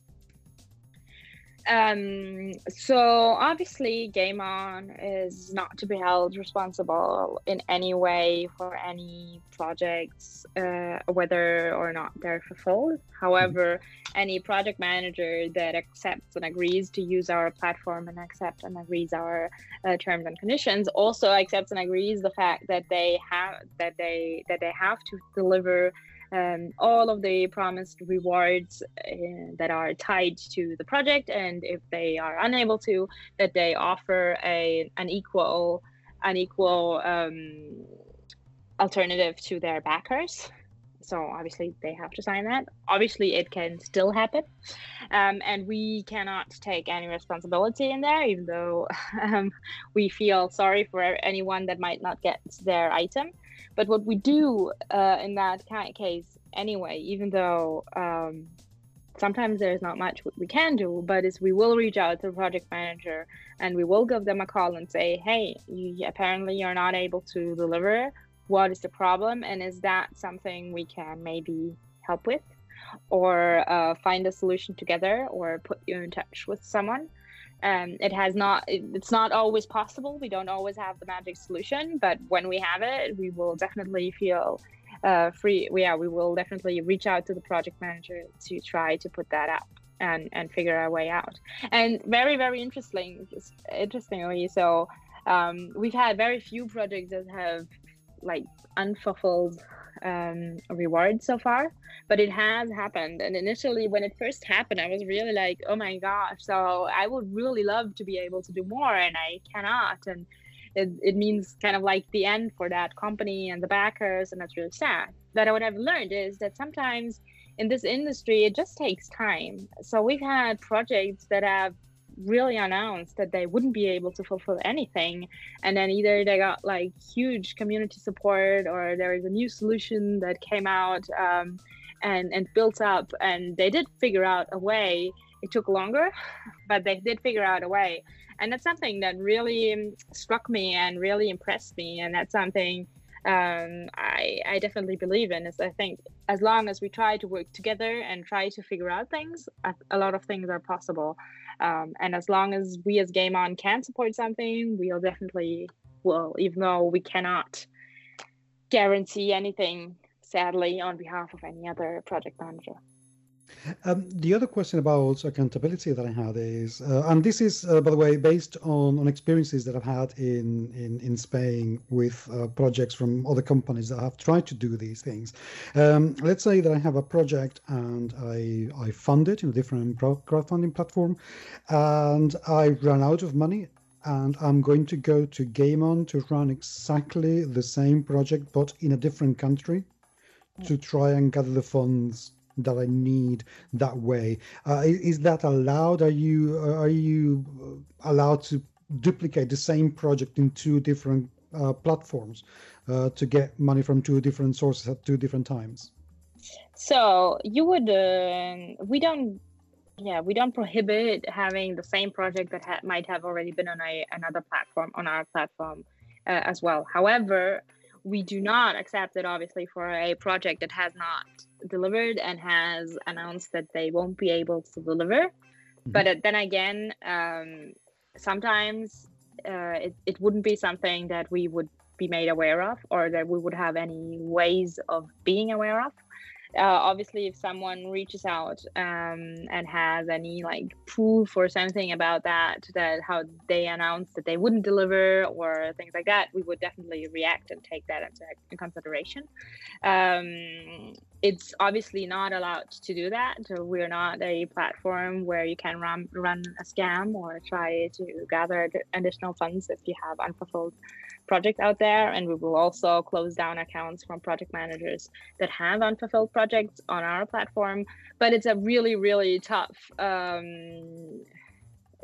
Um, so obviously, Game On is not to be held responsible in any way for any projects, uh, whether or not they're fulfilled. However, any project manager that accepts and agrees to use our platform and accepts and agrees our uh, terms and conditions also accepts and agrees the fact that they have that they that they have to deliver um, all of the promised rewards uh, that are tied to the project. And if they are unable to that they offer a an equal an equal um, alternative to their backers. So obviously they have to sign that. Obviously it can still happen. Um, and we cannot take any responsibility in there even though um, we feel sorry for anyone that might not get their item but what we do uh, in that case, anyway, even though um, sometimes there's not much we can do, but is we will reach out to the project manager and we will give them a call and say, hey, you, apparently you're not able to deliver. What is the problem? And is that something we can maybe help with? Or uh, find a solution together or put you in touch with someone? Um, it has not it, it's not always possible. We don't always have the magic solution but when we have it we will definitely feel uh, free. Yeah we will definitely reach out to the project manager to try to put that up and and figure our way out. And very very interesting interestingly so um, we've had very few projects that have like unfulfilled um, reward so far, but it has happened. And initially, when it first happened, I was really like, oh my gosh. So I would really love to be able to do more, and I cannot. And it, it means kind of like the end for that company and the backers, and that's really sad. But what I've learned is that sometimes in this industry, it just takes time. So we've had projects that have really announced that they wouldn't be able to fulfill anything. And then either they got like huge community support or there is a new solution that came out um, and and built up and they did figure out a way. It took longer but they did figure out a way. And that's something that really struck me and really impressed me. And that's something um, I, I definitely believe in is I think as long as we try to work together and try to figure out things, a, a lot of things are possible. Um, and as long as we as Game On can support something, we'll definitely will, even though we cannot guarantee anything, sadly, on behalf of any other project manager. Um, the other question about accountability that I had is, uh, and this is, uh, by the way, based on, on experiences that I've had in, in, in Spain with uh, projects from other companies that have tried to do these things. Um, let's say that I have a project and I, I fund it in a different crowdfunding platform and I run out of money and I'm going to go to Game On to run exactly the same project but in a different country to try and gather the funds that I need that way. Uh, is that allowed? Are you are you allowed to duplicate the same project in two different uh, platforms uh, to get money from two different sources at two different times? So you would uh, we don't yeah we don't prohibit having the same project that ha- might have already been on a, another platform on our platform uh, as well. However, we do not accept it obviously for a project that has not delivered and has announced that they won't be able to deliver. Mm-hmm. But uh, then again, um, sometimes uh, it, it wouldn't be something that we would be made aware of or that we would have any ways of being aware of uh, obviously if someone reaches out um, and has any like proof or something about that that how they announced that they wouldn't deliver or things like that we would definitely react and take that into consideration. Um, it's obviously not allowed to do that. We're not a platform where you can run run a scam or try to gather additional funds if you have unfulfilled project out there and we will also close down accounts from project managers that have unfulfilled projects on our platform. But it's a really really tough um,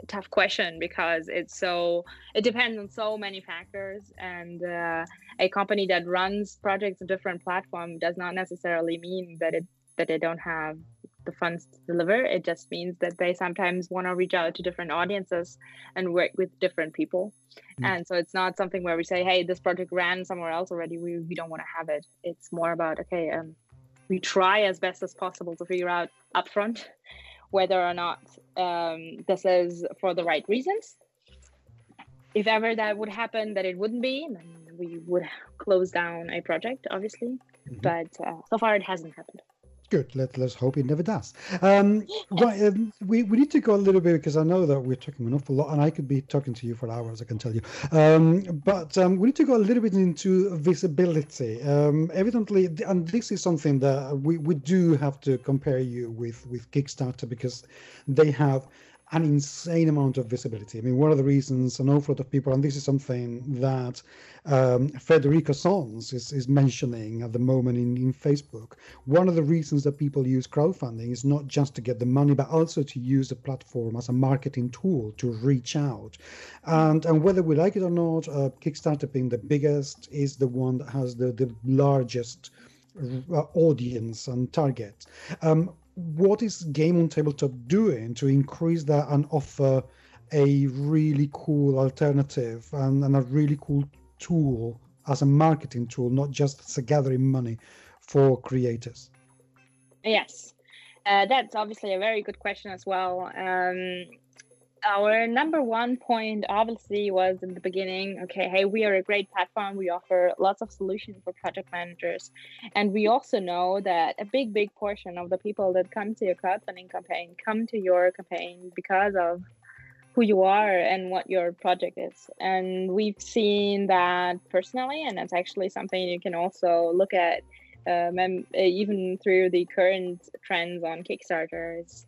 tough question because it's so it depends on so many factors. And uh, a company that runs projects on different platform does not necessarily mean that it that they don't have the funds to deliver it just means that they sometimes want to reach out to different audiences and work with different people mm. and so it's not something where we say hey this project ran somewhere else already we, we don't want to have it it's more about okay um, we try as best as possible to figure out upfront whether or not um, this is for the right reasons. If ever that would happen, that it wouldn't be, then we would close down a project, obviously. Mm-hmm. But uh, so far, it hasn't happened. Good. Let, let's hope it never does. Um, right, um, we, we need to go a little bit because I know that we're talking an awful lot and I could be talking to you for hours, I can tell you. Um, but um, we need to go a little bit into visibility. Um, evidently, and this is something that we, we do have to compare you with, with Kickstarter because they have an insane amount of visibility. I mean, one of the reasons an awful lot of people, and this is something that um, Federico Sons is, is mentioning at the moment in, in Facebook, one of the reasons that people use crowdfunding is not just to get the money, but also to use the platform as a marketing tool to reach out. And, and whether we like it or not, uh, Kickstarter being the biggest is the one that has the, the largest uh, audience and target. Um, what is Game on Tabletop doing to increase that and offer a really cool alternative and, and a really cool tool as a marketing tool, not just as a gathering money for creators? Yes, uh, that's obviously a very good question as well. Um, our number one point obviously was in the beginning. Okay hey we are a great platform. We offer lots of solutions for project managers. And we also know that a big big portion of the people that come to your crowdfunding campaign come to your campaign because of who you are and what your project is. And we've seen that personally and that's actually something you can also look at um, even through the current trends on kickstarter it's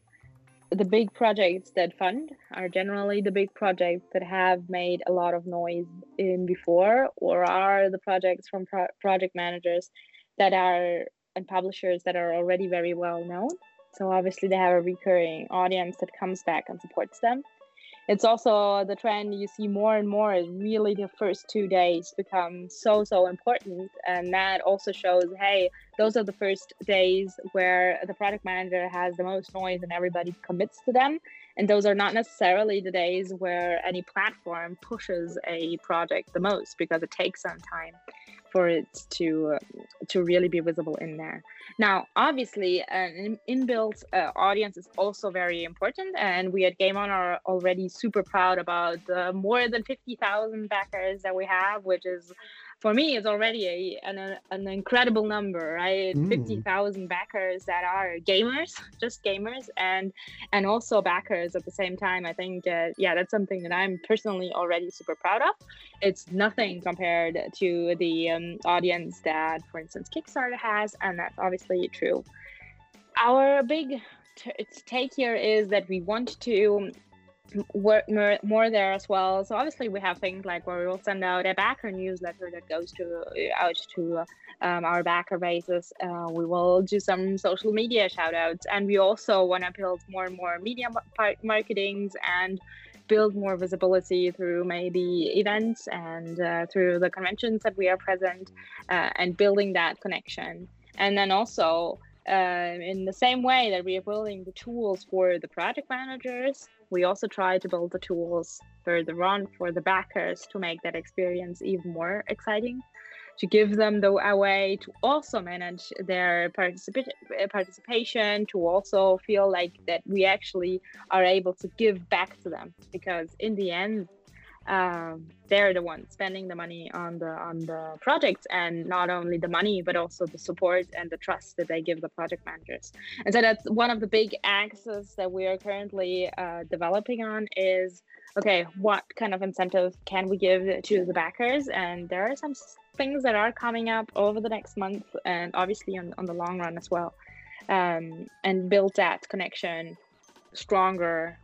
the big projects that fund are generally the big projects that have made a lot of noise in before or are the projects from pro- project managers that are and publishers that are already very well known. So obviously they have a recurring audience that comes back and supports them it's also the trend you see more and more is really the first two days become so so important. And that also shows hey those are the first days where the product manager has the most noise and everybody commits to them. And those are not necessarily the days where any platform pushes a project the most because it takes some time for it to uh, to really be visible in there. Now, obviously, an inbuilt uh, audience is also very important, and we at Game On are already super proud about the more than fifty thousand backers that we have, which is for me it's already a an, an incredible number right? Mm. 50,000 backers that are gamers just gamers and and also backers at the same time. I think uh, yeah that's something that i'm personally already super proud of. It's nothing compared to the um, audience that for instance kickstarter has and that's obviously true. Our big t- take here is that we want to more, more there as well. So obviously we have things like where we will send out a backer newsletter that goes to out to um, our backer bases. Uh, we will do some social media shout outs and we also want to build more and more media marketings and build more visibility through maybe events and uh, through the conventions that we are present uh, and building that connection. And then also uh, in the same way that we are building the tools for the project managers, we also try to build the tools further on for the backers to make that experience even more exciting to give them the a way to also manage their participa- participation to also feel like that we actually are able to give back to them because in the end um, they're the ones spending the money on the on the projects and not only the money but also the support and the trust that they give the project managers. And so that's one of the big axes that we are currently uh, developing on is okay what kind of incentive can we give to the backers? And there are some things that are coming up over the next month and obviously on, on the long run as well um, and build that connection stronger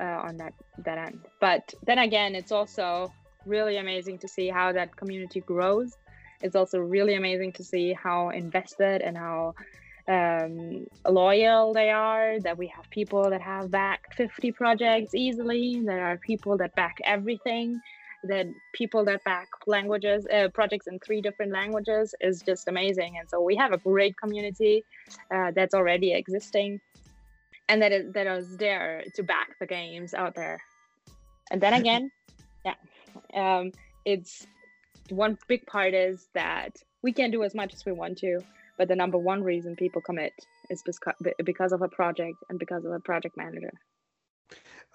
uh, on that that end. But then again, it's also really amazing to see how that community grows. It's also really amazing to see how invested and how um, loyal they are. That we have people that have backed 50 projects easily. There are people that back everything. That people that back languages, uh, projects in three different languages is just amazing. And so we have a great community uh, that's already existing and that it, that I was there to back the games out there. And then again, yeah, um, it's one big part is that we can do as much as we want to, but the number one reason people commit is because of a project and because of a project manager.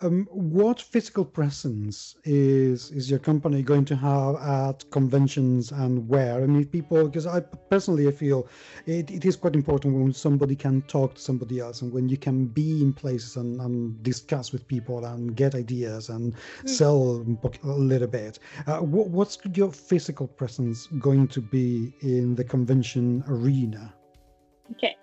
Um, what physical presence is is your company going to have at conventions and where? I mean, people, because I personally I feel it, it is quite important when somebody can talk to somebody else and when you can be in places and, and discuss with people and get ideas and mm. sell a little bit. Uh, what, what's your physical presence going to be in the convention arena? Okay.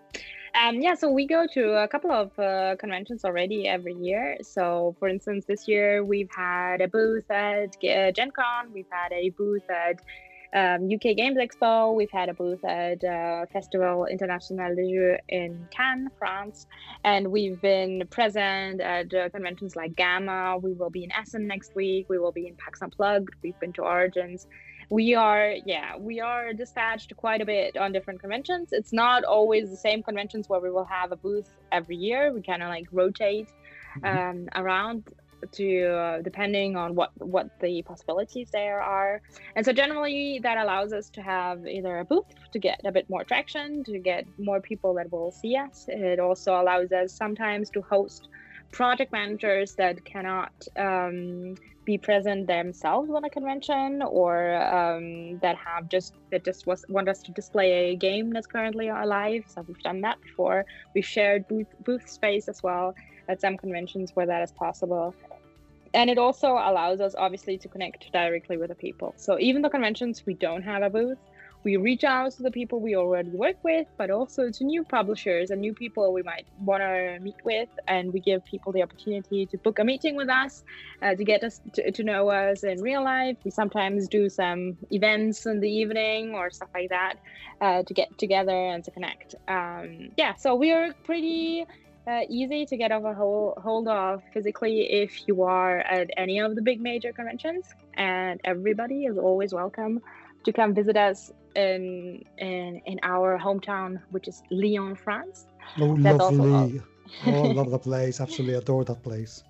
Um, yeah, so we go to a couple of uh, conventions already every year. So, for instance, this year we've had a booth at uh, Gen Con, we've had a booth at um, UK Games Expo, we've had a booth at uh, Festival International de Jeux in Cannes, France, and we've been present at uh, conventions like Gamma. We will be in Essen next week, we will be in PAX Unplugged, we've been to Origins we are yeah we are dispatched quite a bit on different conventions. It's not always the same conventions where we will have a booth every year. We kind of like rotate mm-hmm. um, around to uh, depending on what what the possibilities there are. And so generally that allows us to have either a booth to get a bit more traction to get more people that will see us. It also allows us sometimes to host project managers that cannot um, be present themselves on a convention or um, that have just that just was want us to display a game that's currently alive. So we've done that before. We've shared booth booth space as well at some conventions where that is possible. And it also allows us obviously to connect directly with the people. So even the conventions we don't have a booth we reach out to the people we already work with, but also to new publishers and new people we might want to meet with. And we give people the opportunity to book a meeting with us, uh, to get us to, to, know us in real life. We sometimes do some events in the evening or stuff like that uh, to get together and to connect. Um, yeah, so we are pretty. Uh, easy to get a hold, hold of physically if you are at any of the big major conventions, and everybody is always welcome to come visit us in in in our hometown, which is Lyon, France. Oh, That's lovely! oh, love the place. Absolutely adore that place.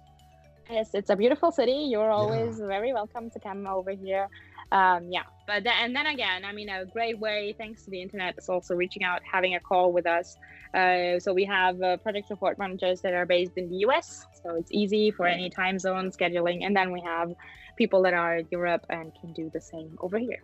Yes, it's a beautiful city. You're always yeah. very welcome to come over here. Um, yeah, but then, and then again, I mean, a great way, thanks to the internet, is also reaching out, having a call with us. Uh, so we have uh, project support managers that are based in the US, so it's easy for any time zone scheduling. And then we have people that are in Europe and can do the same over here.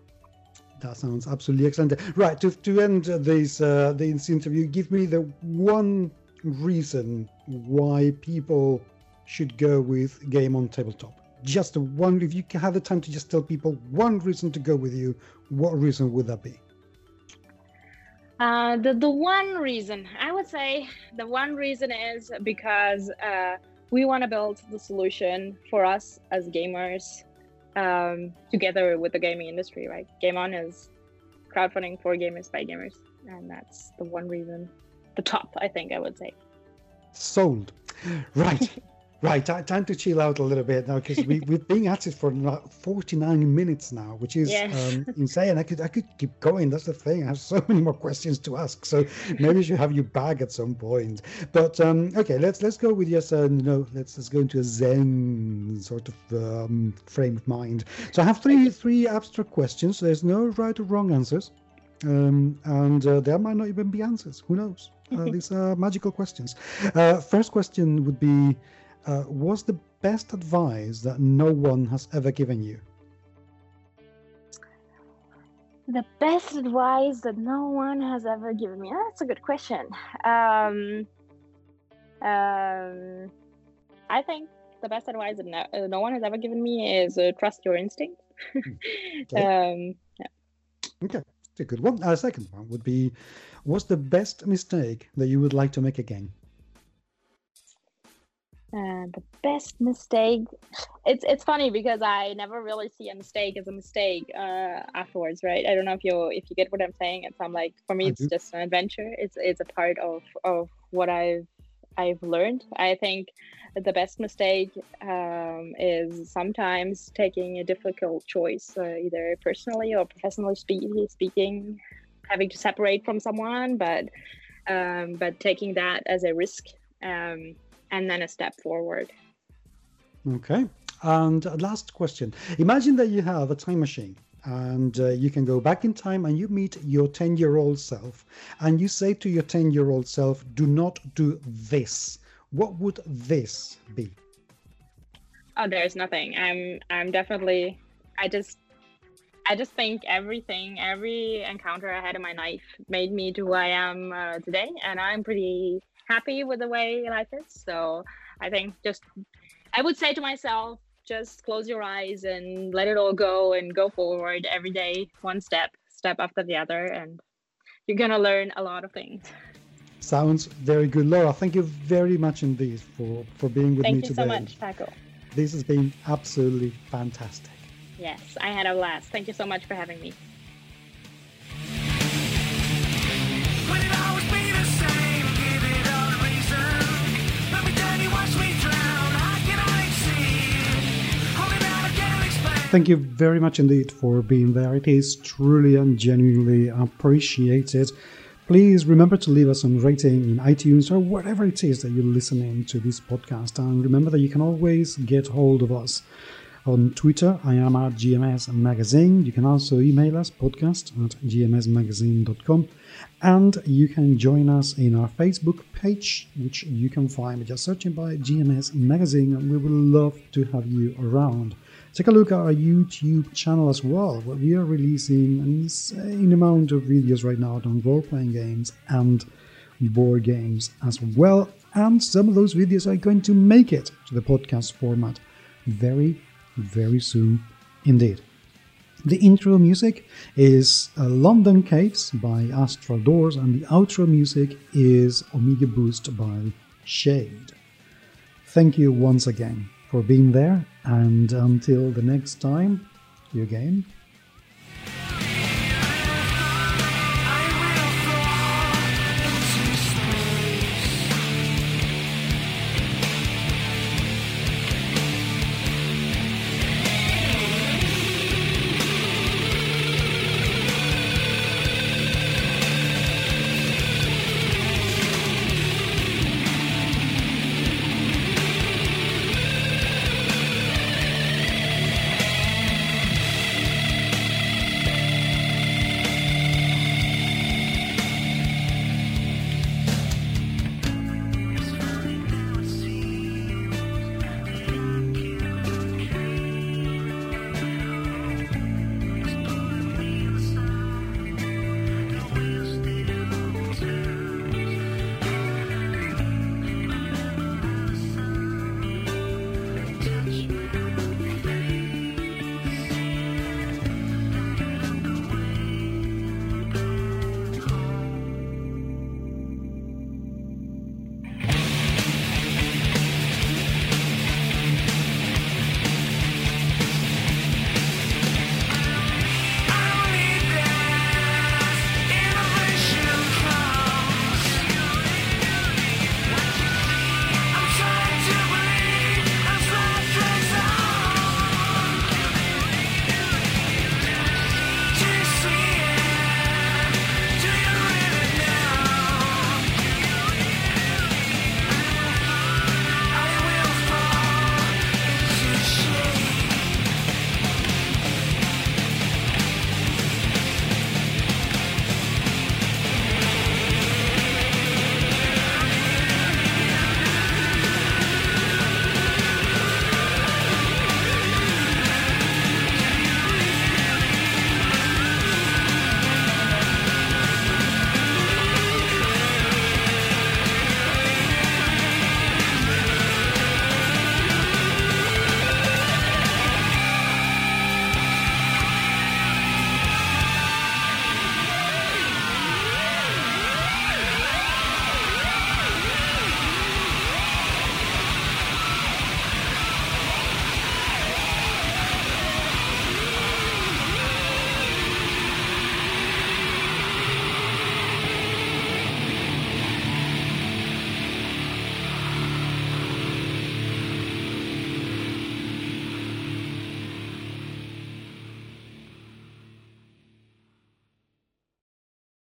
That sounds absolutely excellent. Right, to, to end this, uh, this interview, give me the one reason why people should go with Game on Tabletop. Just one, if you have the time to just tell people one reason to go with you, what reason would that be? Uh, the, the one reason, I would say the one reason is because uh, we want to build the solution for us as gamers um, together with the gaming industry, right? Game On is crowdfunding for gamers by gamers, and that's the one reason, the top, I think I would say. Sold. Right. Right, time to chill out a little bit now because we, we've been at it for 49 minutes now, which is um, insane. I could I could keep going. That's the thing. I have so many more questions to ask. So maybe I should have you back at some point. But um, okay, let's let's go with yes, uh, no, let's let's go into a Zen sort of um, frame of mind. So I have three three abstract questions. There's no right or wrong answers, um, and uh, there might not even be answers. Who knows? Uh, these are magical questions. Uh, first question would be uh, was the best advice that no one has ever given you? The best advice that no one has ever given me. That's a good question. Um, um, I think the best advice that no, uh, no one has ever given me is uh, trust your instincts. okay. Um, yeah. Okay, it's a good one. Uh, second one would be, what's the best mistake that you would like to make again? Uh, the best mistake. It's it's funny because I never really see a mistake as a mistake uh, afterwards, right? I don't know if you if you get what I'm saying. It's I'm like for me, it's just an adventure. It's it's a part of of what I've I've learned. I think the best mistake um, is sometimes taking a difficult choice, uh, either personally or professionally speaking, speaking, having to separate from someone, but um, but taking that as a risk. Um, and then a step forward. Okay. And last question. Imagine that you have a time machine and uh, you can go back in time and you meet your 10 year old self and you say to your 10 year old self, do not do this. What would this be? Oh, there's nothing. I'm I'm definitely I just I just think everything, every encounter I had in my life made me to who I am uh, today, and I'm pretty happy with the way life is. So I think just I would say to myself, just close your eyes and let it all go and go forward every day, one step, step after the other, and you're gonna learn a lot of things. Sounds very good, Laura. Thank you very much indeed for for being with thank me today. Thank you so much, Paco. This has been absolutely fantastic. Yes, I had a blast. Thank you so much for having me. Thank you very much indeed for being there. It is truly and genuinely appreciated. Please remember to leave us a rating in iTunes or wherever it is that you're listening to this podcast. And remember that you can always get hold of us on Twitter. I am at GMS Magazine. You can also email us podcast at gmsmagazine.com. And you can join us in our Facebook page, which you can find by just searching by GMS Magazine. And we would love to have you around. Take a look at our YouTube channel as well, where we are releasing an insane amount of videos right now on role playing games and board games as well. And some of those videos are going to make it to the podcast format very, very soon indeed. The intro music is uh, London Caves by Astral Doors, and the outro music is Omega Boost by Shade. Thank you once again for being there. And until the next time, you game.